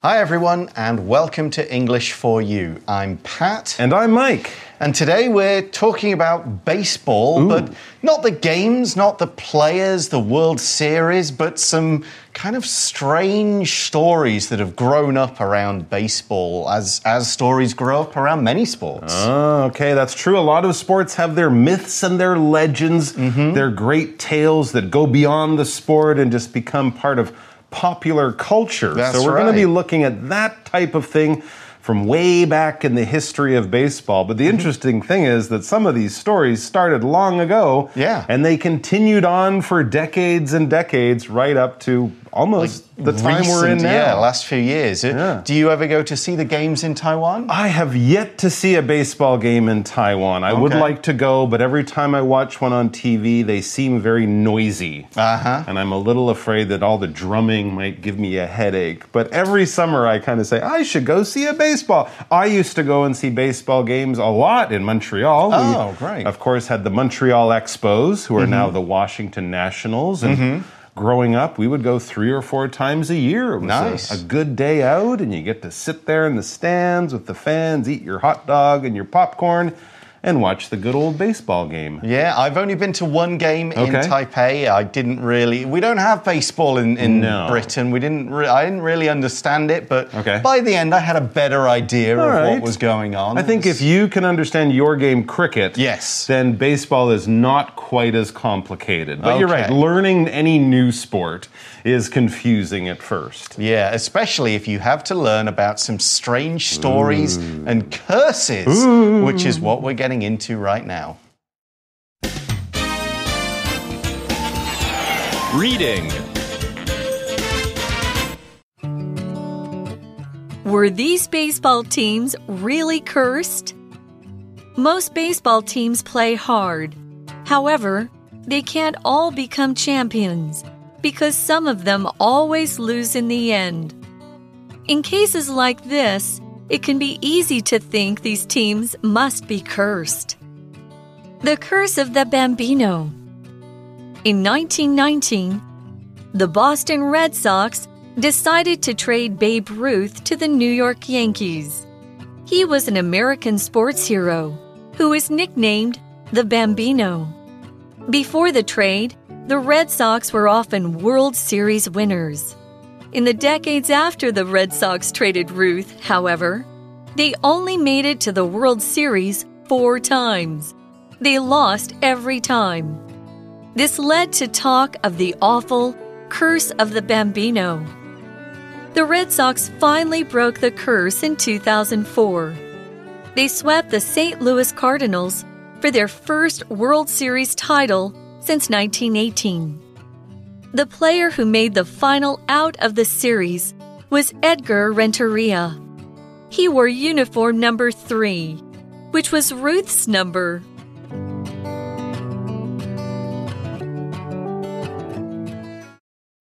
Hi, everyone, and welcome to English for You. I'm Pat. And I'm Mike. And today we're talking about baseball, Ooh. but not the games, not the players, the World Series, but some kind of strange stories that have grown up around baseball as, as stories grow up around many sports. Oh, okay, that's true. A lot of sports have their myths and their legends, Mm-hmm. their great tales that go beyond the sport and just become part of popular culture. That's so we're going to be looking at that type of thing from way back in the history of baseball. But the Mm-hmm. interesting thing is that some of these stories started long ago. Yeah. And they continued on for decades and decades right up to almost like the time we're in Recent, now. Yeah, last few years. Yeah. Do you ever go to see the games in Taiwan? I have yet to see a baseball game in Taiwan. I would like to go, but every time I watch one on TV, they seem very noisy. Uh huh. And I'm a little afraid that all the drumming might give me a headache. But every summer I kind of say, I should go see a baseball. I used to go and see baseball games a lot in Montreal. Oh, great. Of course, had the Montreal Expos, who are now the Washington Nationals. And growing up, we would go three or four times a year. It was a- Nice. a good day out, and you get to sit there in the stands with the fans, eat your hot dog and your popcorn, and watch the good old baseball game. Yeah, I've only been to one game in Taipei. I didn't really. We don't have baseball in, in No. Britain. We didn't. Re- I didn't really understand it, but Okay. by the end, I had a better idea All of right. what was going on. I think if you can understand your game cricket, Yes. then baseball is not quite as complicated. But you're right, learning any new sport is confusing at first. Yeah, especially if you have to learn about some strange stories and curses, which is what we're getting into right now. Reading. Were these baseball teams really cursed? Most baseball teams play hard. However, they can't all become champions because some of them always lose in the end. In cases like this, it can be easy to think these teams must be cursed. The Curse of the Bambino. In 1919, the Boston Red Sox decided to trade Babe Ruth to the New York Yankees. He was an American sports hero who was nicknamed the Bambino. Before the trade, the Red Sox were often World Series winners. In the decades after the Red Sox traded Ruth, however, they only made it to the World Series four times. They lost every time. This led to talk of the awful curse of the Bambino. The Red Sox finally broke the curse in 2004. They swept the St. Louis Cardinals for their first World Series title since 1918. The player who made the final out of the series was Edgar Renteria. He wore uniform number three, which was Ruth's number.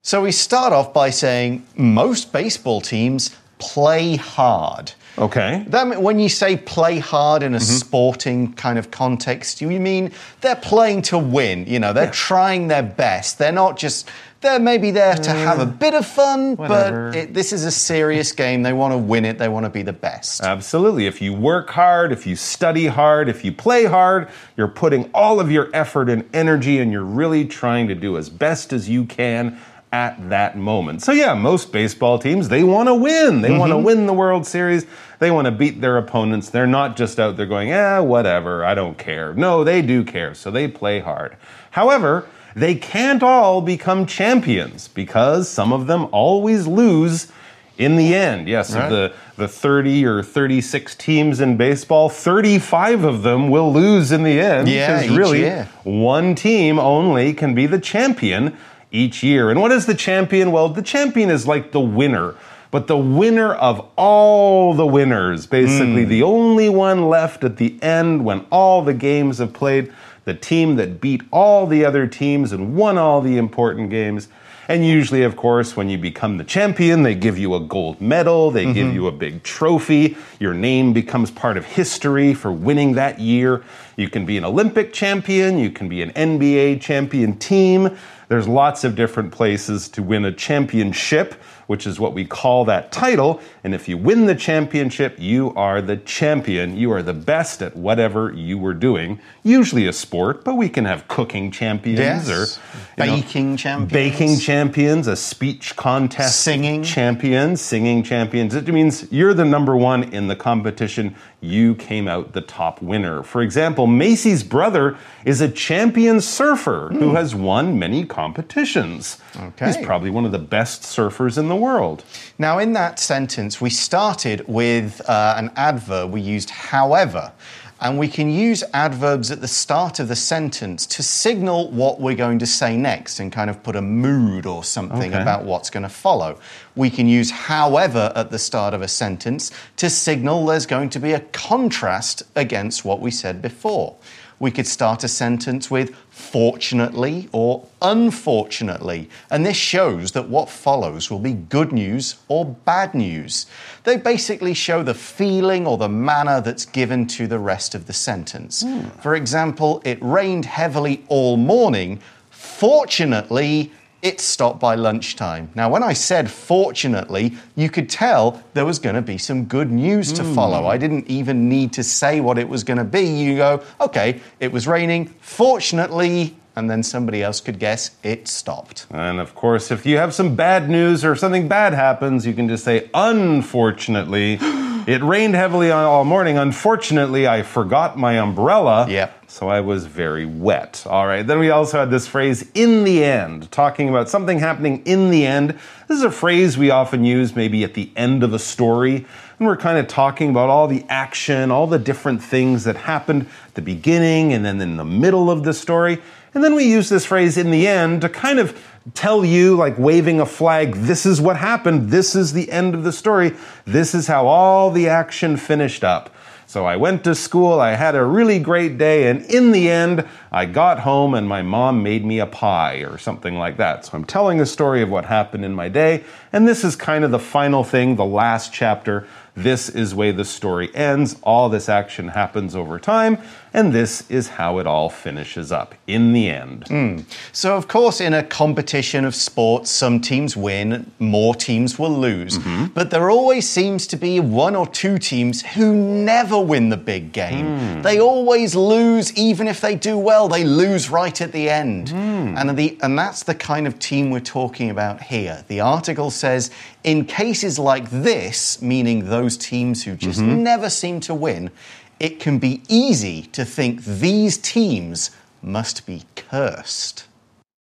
So we start off by saying most baseball teams play hard. Okay. That, when you say play hard in a Mm-hmm. sporting kind of context, you mean they're playing to win. You know, they're trying their best. They're not just, they're maybe there to have a bit of fun, whatever. but it, this is a serious game. They want to win it, they want to be the best. Absolutely. If you work hard, if you study hard, if you play hard, you're putting all of your effort and energy and you're really trying to do as best as you can at that moment. So yeah, most baseball teams, they want to win. They want to win the World Series. They want to beat their opponents. They're not just out there going, "Eh, whatever, I don't care." No, they do care. So they play hard. However, they can't all become champions because some of them always lose in the end. Yes, Right. of the the 30 or 36 teams in baseball, 35 of them will lose in the end. Yeah, because really year. one team only can be the champion each year. And what is the champion? Well, the champion is like the winner. But the winner of all the winners, basically Hmm. the only one left at the end when all the games have played, the team that beat all the other teams and won all the important games. And usually, of course, when you become the champion, they give you a gold medal, they give you a big trophy. Your name becomes part of history for winning that year. You can be an Olympic champion, you can be an NBA champion team. There's lots of different places to win a championship, which is what we call that title. And if you win the championship, you are the champion. You are the best at whatever you were doing. Usually a sport, but we can have cooking champions Yes. or you know, Baking champions. baking champions, a speech contest Singing. champions, singing champions. It means you're the number one in the competition. You came out the top winner. For example, Macy's brother is a champion surfer who has won many competitions. Okay. He's probably one of the best surfers in the world. Now, in that sentence, we started with uh, an adverb. We used however. And we can use adverbs at the start of the sentence to signal what we're going to say next and kind of put a mood or something Okay. about what's going to follow. We can use however at the start of a sentence to signal there's going to be a contrast against what we said before. We could start a sentence with fortunately or unfortunately, and this shows that what follows will be good news or bad news. They basically show the feeling or the manner that's given to the rest of the sentence. Hmm. For example, it rained heavily all morning. Fortunately, it stopped by lunchtime. Now, when I said fortunately, you could tell there was going to be some good news to follow. Hmm. I didn't even need to say what it was going to be. You go, okay, it was raining. Fortunately, and then somebody else could guess it stopped. And of course, if you have some bad news or something bad happens, you can just say, unfortunately, it rained heavily all morning. Unfortunately, I forgot my umbrella. Yep. So I was very wet. All right. Then we also had this phrase, in the end, talking about something happening in the end. This is a phrase we often use maybe at the end of a story. And we're kind of talking about all the action, all the different things that happened at the beginning and then in the middle of the story. And then we use this phrase in the end to kind of tell you, like waving a flag, this is what happened. This is the end of the story. This is how all the action finished up. So I went to school, I had a really great day, and in the end, I got home and my mom made me a pie or something like that. So I'm telling the story of what happened in my day, and this is kind of the final thing, the last chapter. This is where the story ends. All this action happens over time, and this is how it all finishes up in the end. Hmm. So, of course, in a competition of sports, some teams win, more teams will lose. Mm-hmm. But there always seems to be one or two teams who never win the big game. Hmm. They always lose, even if they do well, they lose right at the end. Hmm. And, the, and that's the kind of team we're talking about here. The article says in cases like this, meaning those teams who just mm-hmm. never seem to win, it can be easy to think these teams must be cursed.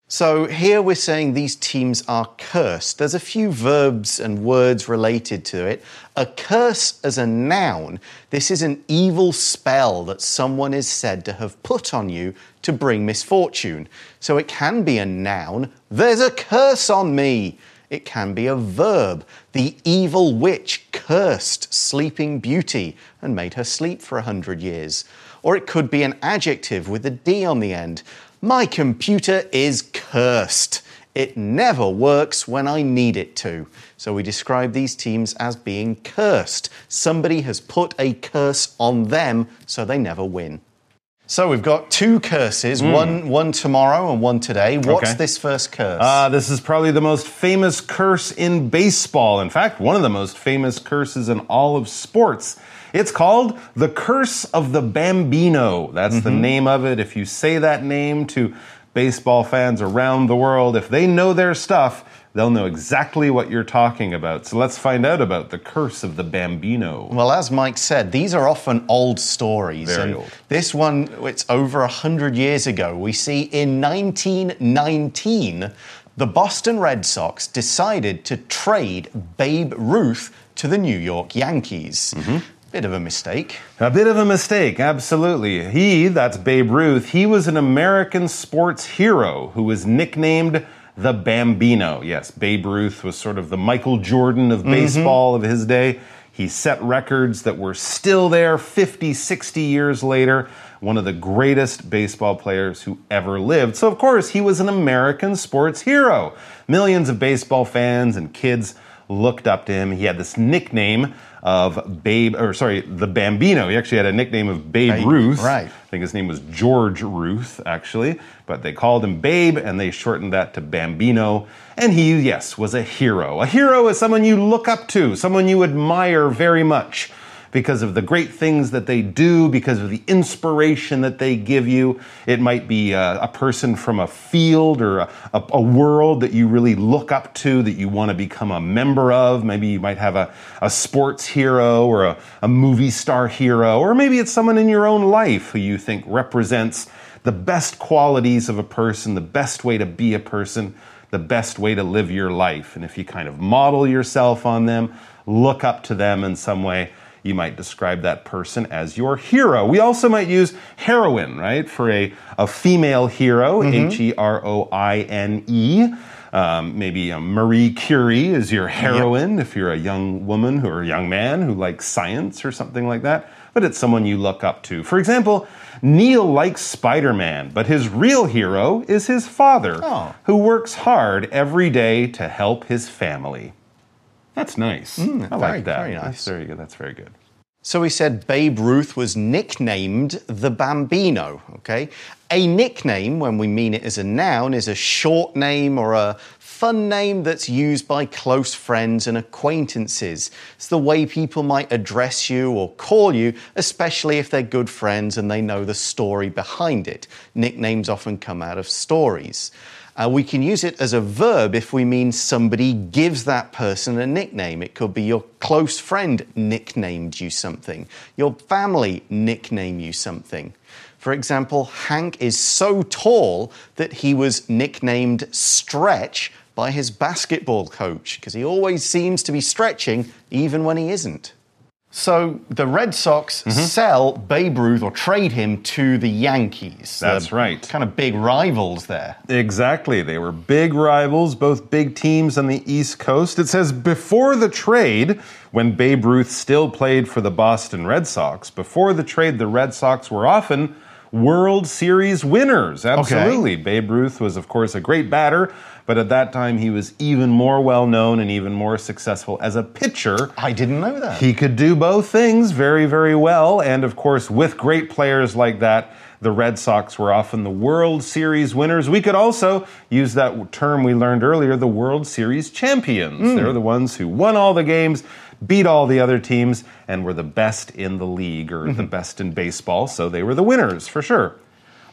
So here we're saying these teams are cursed. There's a few verbs and words related to it. A curse as a noun, this is an evil spell that someone is said to have put on you to bring misfortune. So it can be a noun. There's a curse on me. It can be a verb. The evil witch cursed Sleeping Beauty and made her sleep for a hundred years. Or it could be an adjective with a D on the end. My computer is cursed. It never works when I need it to. So we describe these teams as being cursed. Somebody has put a curse on them so they never win. So we've got two curses, one one tomorrow and one today. What's Hmm. Okay. this first curse? Uh, this is probably the most famous curse in baseball. In fact, one of the most famous curses in all of sports. It's called the Curse of the Bambino. That's the name of it. If you say that name to baseball fans around the world, if they know their stuff, they'll know exactly what you're talking about. So let's find out about the Curse of the Bambino. Well, as Mike said, these are often old stories. Very and old. This one, it's over 100 years ago. We see in 1919, the Boston Red Sox decided to trade Babe Ruth to the New York Yankees. Mm-hmm. Bit of a mistake. A bit of a mistake, absolutely. He, that's Babe Ruth, he was an American sports hero who was nicknamed the Bambino. Yes, Babe Ruth was sort of the Michael Jordan of baseball of his day. He set records that were still there 50, 60 years later. One of the greatest baseball players who ever lived. So, of course, he was an American sports hero. Millions of baseball fans and kids looked up to him. He had this nickname of Babe, or sorry, the Bambino. He actually had a nickname of Babe, Babe, Ruth. right. I think his name was George Ruth, actually, but they called him Babe and they shortened that to Bambino. And he, yes, was a hero. A hero is someone you look up to, someone you admire very much because of the great things that they do, because of the inspiration that they give you. It might be a, a person from a field or a, a, a world that you really look up to, that you want to become a member of. Maybe you might have a, a sports hero or a movie star hero, or maybe it's someone in your own life who you think represents the best qualities of a person, the best way to be a person, the best way to live your life. And if you kind of model yourself on them, look up to them in some way, you might describe that person as your hero. We also might use heroine, right, for a, a female hero, H E R O I N E. Um, maybe um, Marie Curie is your heroine if you're a young woman or a young man who likes science or something like that. But it's someone you look up to. For example, Neil likes Spider Man, but his real hero is his father, Oh. who works hard every day to help his family. That's nice. I Mm, very- like that. very nice. That's very good. That's very good. So we said Babe Ruth was nicknamed the Bambino, okay? A nickname, when we mean it as a noun, is a short name or a fun name that's used by close friends and acquaintances. It's the way people might address you or call you, especially if they're good friends and they know the story behind it. Nicknames often come out of stories. Uh, we can use it as a verb if we mean somebody gives that person a nickname. It could be your close friend nicknamed you something, your family nickname you something. For example, Hank is so tall that he was nicknamed Stretch by his basketball coach because he always seems to be stretching even when he isn't. So the Red Sox Mm-hmm. sell Babe Ruth or trade him to the Yankees. That's right. Kind of big rivals there. Exactly. They were big rivals, both big teams on the East Coast. It says before the trade, when Babe Ruth still played for the Boston Red Sox, before the trade, the Red Sox were often World Series winners. Absolutely. Babe Ruth was, of course, a great batter, but at that time he was even more well known and even more successful as a pitcher. I didn't know that. He could do both things very, very well. And of course, with great players like that, the Red Sox were often the World Series winners. We could also use that term we learned earlier, the World Series champions. Hmm. They're the ones who won all the games, beat all the other teams, and were the best in the league or the mm-hmm. best in baseball. So they were the winners for sure.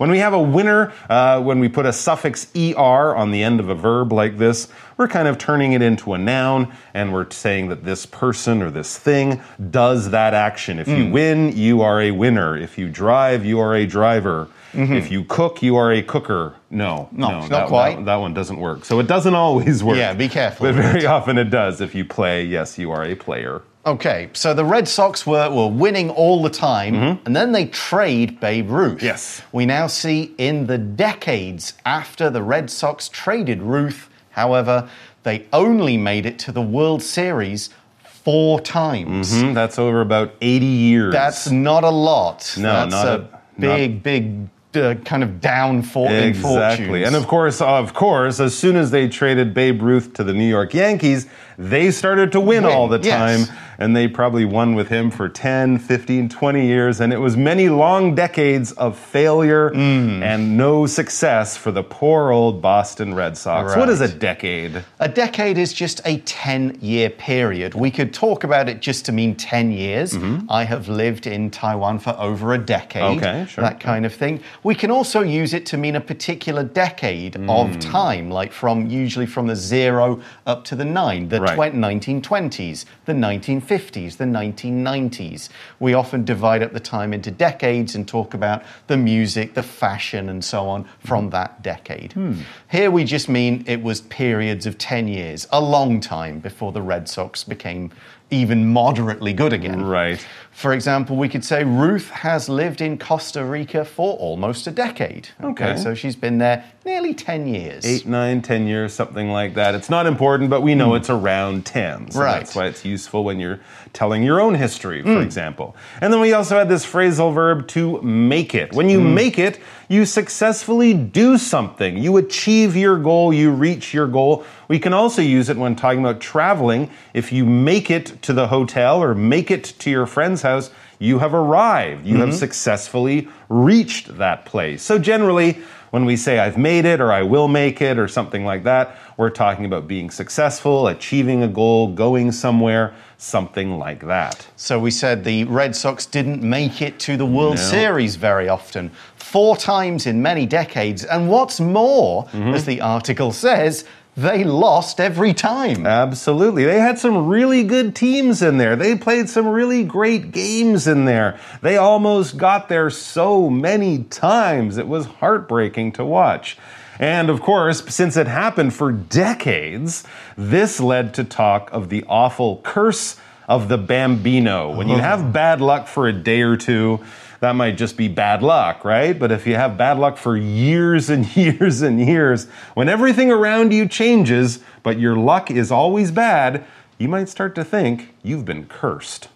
When we have a winner, uh, when we put a suffix er on the end of a verb like this, we're kind of turning it into a noun and we're saying that this person or this thing does that action. If you win, you are a winner. If you drive, you are a driver. If you cook, you are a cooker. No, No, no, not that, quite. That, that one doesn't work. So it doesn't always work. Yeah, be careful But very often it does. If you play, yes, you are a player. Okay, so the Red Sox were, were winning all the time, and then they trade Babe Ruth. Mm-hmm. Yes. We now see in the decades after the Red Sox traded Ruth, however, they only made it to the World Series four times. Hmm, That's over about 80 years. That's not a lot. No, That's not a, a- not- big, big uh, kind of down for in Exactly. fortunes. And of course, of course, as soon as they traded Babe Ruth to the New York Yankees, they started to win, Win, all the yes. time. And they probably won with him for 10, 15, 20 years. And it was many long decades of failure Mm. and no success for the poor old Boston Red Sox. What is a decade? A decade is just a 10 year period. We could talk about it just to mean 10 years. I have lived in Taiwan for over a decade. Mm-hmm. Okay, sure. That kind of thing. We can also use it to mean a particular decade Mm. of time, like from usually from the zero up to the nine, the Right. twen- 1920s, the 1950s, the 1990s. We often divide up the time into decades and talk about the music, the fashion, and so on from mm-hmm. that decade. Hmm. Here we just mean it was periods of 10 years, a long time before the Red Sox became even moderately good again. Right. For example, we could say Ruth has lived in Costa Rica for almost a decade. Okay. So she's been there nearly 10 years. Eight, nine, ten years, something like that. It's not important, but we know hmm. it's around 10. So Right. that's why it's useful when you're telling your own history, for hmm. example. And then we also had this phrasal verb to make it. When you hmm. make it, you successfully do something. You achieve your goal, you reach your goal. We can also use it when talking about traveling. If you make it to the hotel or make it to your friend's house, you have arrived. You have hmm. successfully reached that place. So generally, when we say I've made it or I will make it or something like that, we're talking about being successful, achieving a goal, going somewhere, something like that. So we said the Red Sox didn't make it to the World Series very often, four times in many decades. And what's more, Mm-hmm. as the article says, they lost every time. Absolutely. They had some really good teams in there. They played some really great games in there. They almost got there so many times. It was heartbreaking to watch. And of course, since it happened for decades, this led to talk of the awful curse of the Bambino. When you uh-huh. have bad luck for a day or two, that might just be bad luck, right? But if you have bad luck for years and years and years, when everything around you changes, but your luck is always bad, you might start to think you've been cursed.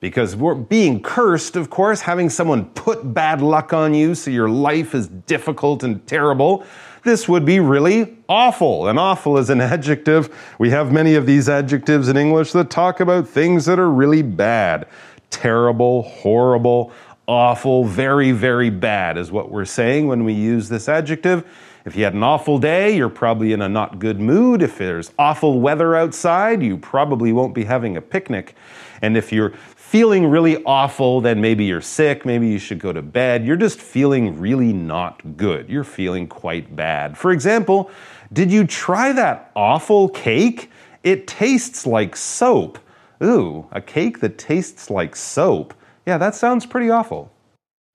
Because we're being cursed, of course, having someone put bad luck on you so your life is difficult and terrible, this would be really awful. And awful is an adjective. We have many of these adjectives in English that talk about things that are really bad. Terrible, horrible, awful, very, very bad is what we're saying when we use this adjective. If you had an awful day, you're probably in a not good mood. If there's awful weather outside, you probably won't be having a picnic. And if you're feeling really awful, then maybe you're sick, maybe you should go to bed. You're just feeling really not good. You're feeling quite bad. For example, did you try that awful cake? It tastes like soap. Ooh, a cake that tastes like soap. Yeah, that sounds pretty awful.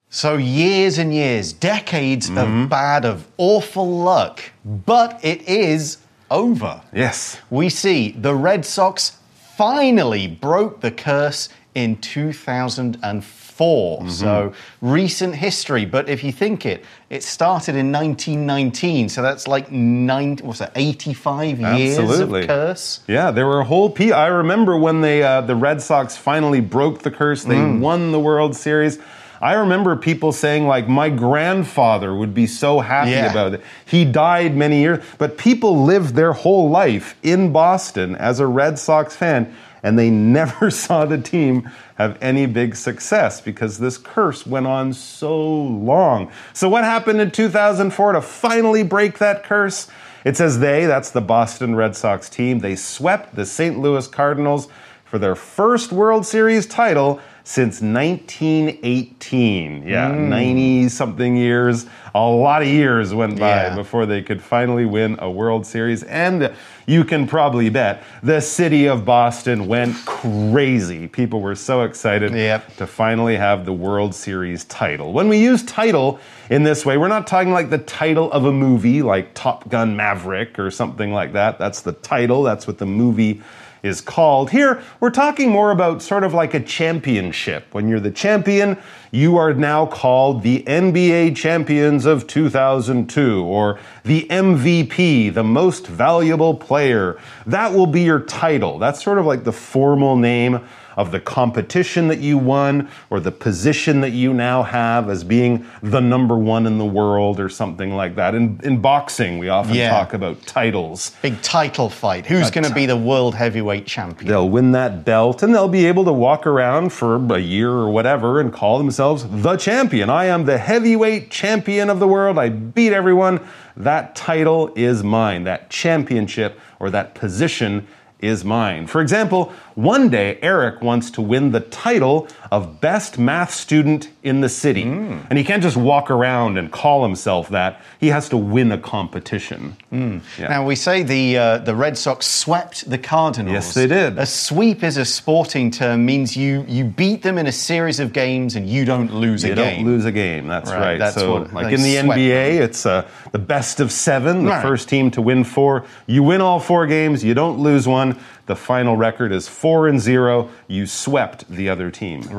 So years and years, decades Mm-hmm. of bad, of awful luck. But it is over. Yes. We see the Red Sox finally broke the curse in 2004. Mm-hmm. So recent history. But if you think it, it started in 1919. So that's like nine, what's that, 85 years Absolutely. of curse? Yeah, there were a whole P. I remember when they uh, the Red Sox finally broke the curse. They won the World Series. I remember people saying like my grandfather would be so happy Yeah. about it. He died many years, but people lived their whole life in Boston as a Red Sox fan and they never saw the team have any big success because this curse went on so long. So what happened in 2004 to finally break that curse? It says they, that's the Boston Red Sox team, they swept the St. Louis Cardinals for their first World Series title since 1918. Yeah, hmm. 90 something years. A lot of years went by Yeah. before they could finally win a World Series. And you can probably bet the city of Boston went crazy. People were so excited Yep. to finally have the World Series title. When we use title in this way, we're not talking like the title of a movie like Top Gun Maverick or something like that. That's the title, that's what the movie is called. Here, we're talking more about sort of like a championship. When you're the champion, you are now called the NBA champions of 2002 or the MVP, the most valuable player. That will be your title. That's sort of like the formal name of the competition that you won or the position that you now have as being the number one in the world or something like that. In, in boxing, we often Yeah. talk about titles. Big title fight. Who's going to be the world heavyweight champion? They'll win that belt and they'll be able to walk around for a year or whatever and call themselves the champion. I am the heavyweight champion of the world. I beat everyone. That title is mine. That championship or that position is mine. For example, one day Eric wants to win the title of best math student in the city. And he can't just walk around and call himself that. He has to win a competition. Yeah. Now we say the uh, the Red Sox swept the Cardinals. Yes, they did. A sweep is a sporting term. Means you you beat them in a series of games and you don't lose You a game. You don't lose a game. That's Right, right. that's so, what like in the NBA, it's uh, the best of seven. The Right. first team to win four. You win all four games. You don't lose one. The final record is 4 and 0. You swept the other team. Right.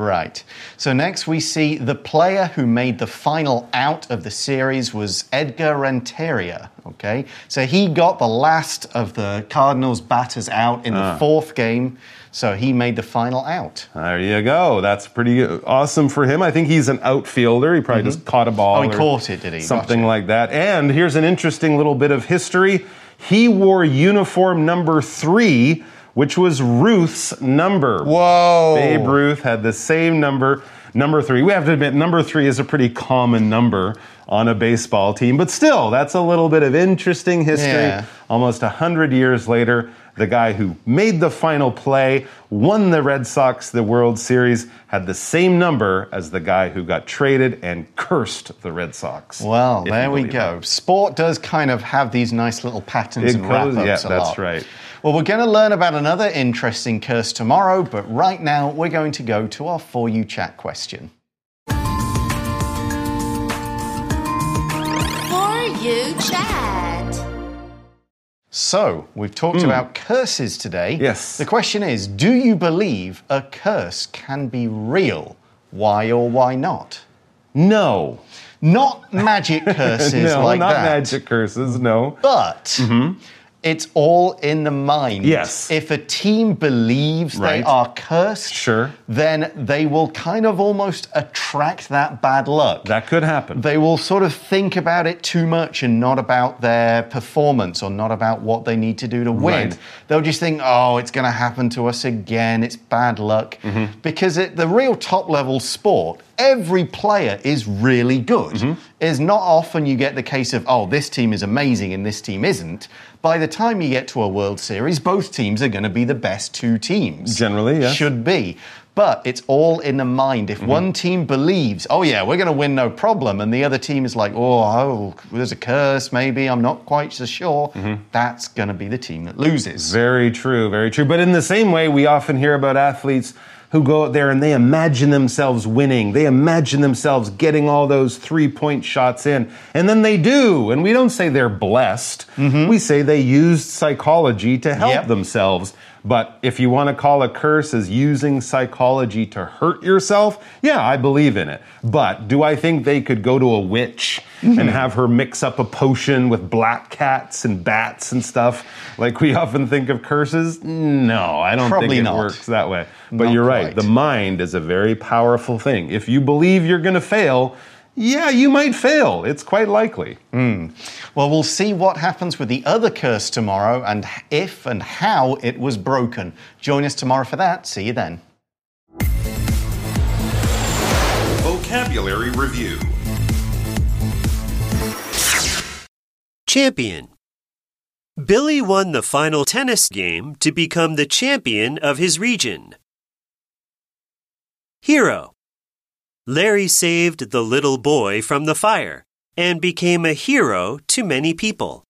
So next we see the player who made the final out of the series was Edgar Renteria. Okay. So he got the last of the Cardinals batters out in Ah. the fourth game. So he made the final out. There you go. That's pretty awesome for him. I think he's an outfielder. He probably just caught a ball. Oh, he or caught it, did he? Something Gotcha. like that. And here's an interesting little bit of history. He wore uniform number three, which was Ruth's number. Whoa. Babe Ruth had the same number, number three. We have to admit, number three is a pretty common number on a baseball team, but still, that's a little bit of interesting history. Yeah. Almost 100 years later, the guy who made the final play, won the Red Sox the World Series, had the same number as the guy who got traded and cursed the Red Sox. Well, there we go. Sport does kind of have these nice little patterns It and wrap ups. yeah, that's lot. right. Well, we're going to learn about another interesting curse tomorrow, but right now we're going to go to our For You chat question. You chat. So, we've talked about curses today. Hmm. Yes. The question is Do you believe a curse can be real? Why or why not? No. Not magic curses like that. no, like not that. magic curses, no. But it's all in the mind. Yes. If a team believes they are cursed, Sure. then they will kind of almost attract that bad luck. That could happen. they will sort of think about it too much and not about their performance or not about what they need to do to win. Right. They'll just think, oh, it's going to happen to us again. It's bad luck. Mm-hmm. Because at the real top level sport, every player is really good. Mm-hmm. It's not often you get the case of, oh, this team is amazing and this team isn't. By the time you get to a World Series, both teams are going to be the best two teams. Generally, yes. Should be. But it's all in the mind. Mm-hmm. If one team believes, oh yeah, we're going to win no problem, and the other team is like, oh, oh there's a curse, maybe, I'm not quite so sure, Mm-hmm. that's going to be the team that loses. Very true, very true. But in the same way, we often hear about athletes who go out there and they imagine themselves winning. They imagine themselves getting all those three point shots in. And then they do. And we don't say they're blessed. Mm-hmm. We say they used psychology to help Yep. themselves. But if you want to call a curse as using psychology to hurt yourself, yeah, I believe in it. But do I think they could go to a witch and hmm. have her mix up a potion with black cats and bats and stuff like we often think of curses? No, I don't Probably think it not. works that way. But Not you're right. quite. The mind is a very powerful thing. If you believe you're going to fail, yeah, you might fail. It's quite likely. Hmm. Well, we'll see what happens with the other curse tomorrow and if and how it was broken. Join us tomorrow for that. See you then. Vocabulary Review Champion. Billy won the final tennis game to become the champion of his region. Hero. Larry saved the little boy from the fire and became a hero to many people.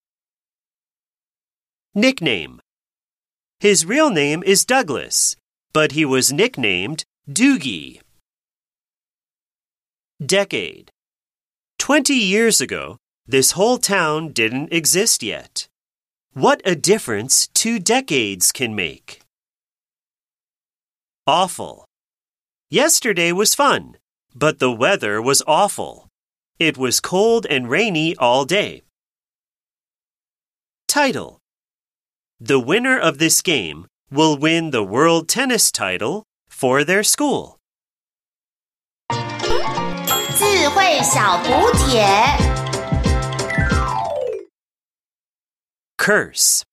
Nickname. His real name is Douglas, but he was nicknamed Doogie. Decade. Twenty years ago, this whole town didn't exist yet. What a difference two decades can make. Awful. Yesterday was fun, but the weather was awful. It was cold and rainy all day. Title The winner of this game will win the world tennis title for their school. 智慧小补帖。 Curse.